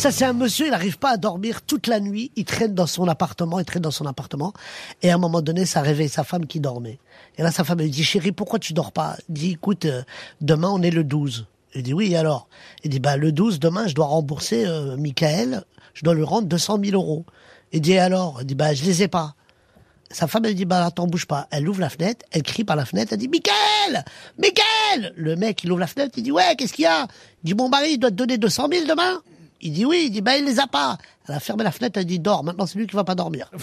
Ça, c'est un monsieur, il n'arrive pas à dormir toute la nuit. Il traîne dans son appartement, il traîne dans son appartement. Et à un moment donné, ça réveille sa femme qui dormait. Et là, sa femme, elle dit, chérie, pourquoi tu dors pas? Il dit, écoute, euh, demain, on est le 12. Il dit, oui, alors? Il dit, bah, le 12, demain, je dois rembourser, euh, Michael. Je dois lui rendre 200 000 euros. Il dit, alors? Il dit, bah, je les ai pas. Sa femme, elle dit, bah, attends, bouge pas. Elle ouvre la fenêtre, elle crie par la fenêtre, elle dit, Michael! Michael! Le mec, il ouvre la fenêtre, il dit, ouais, qu'est-ce qu'il y a? Il dit, mon mari, il doit te donner 200 000 demain? Il dit oui, il dit, bah, il les a pas. Elle a fermé la fenêtre, elle dit, dors. Maintenant, c'est lui qui va pas dormir.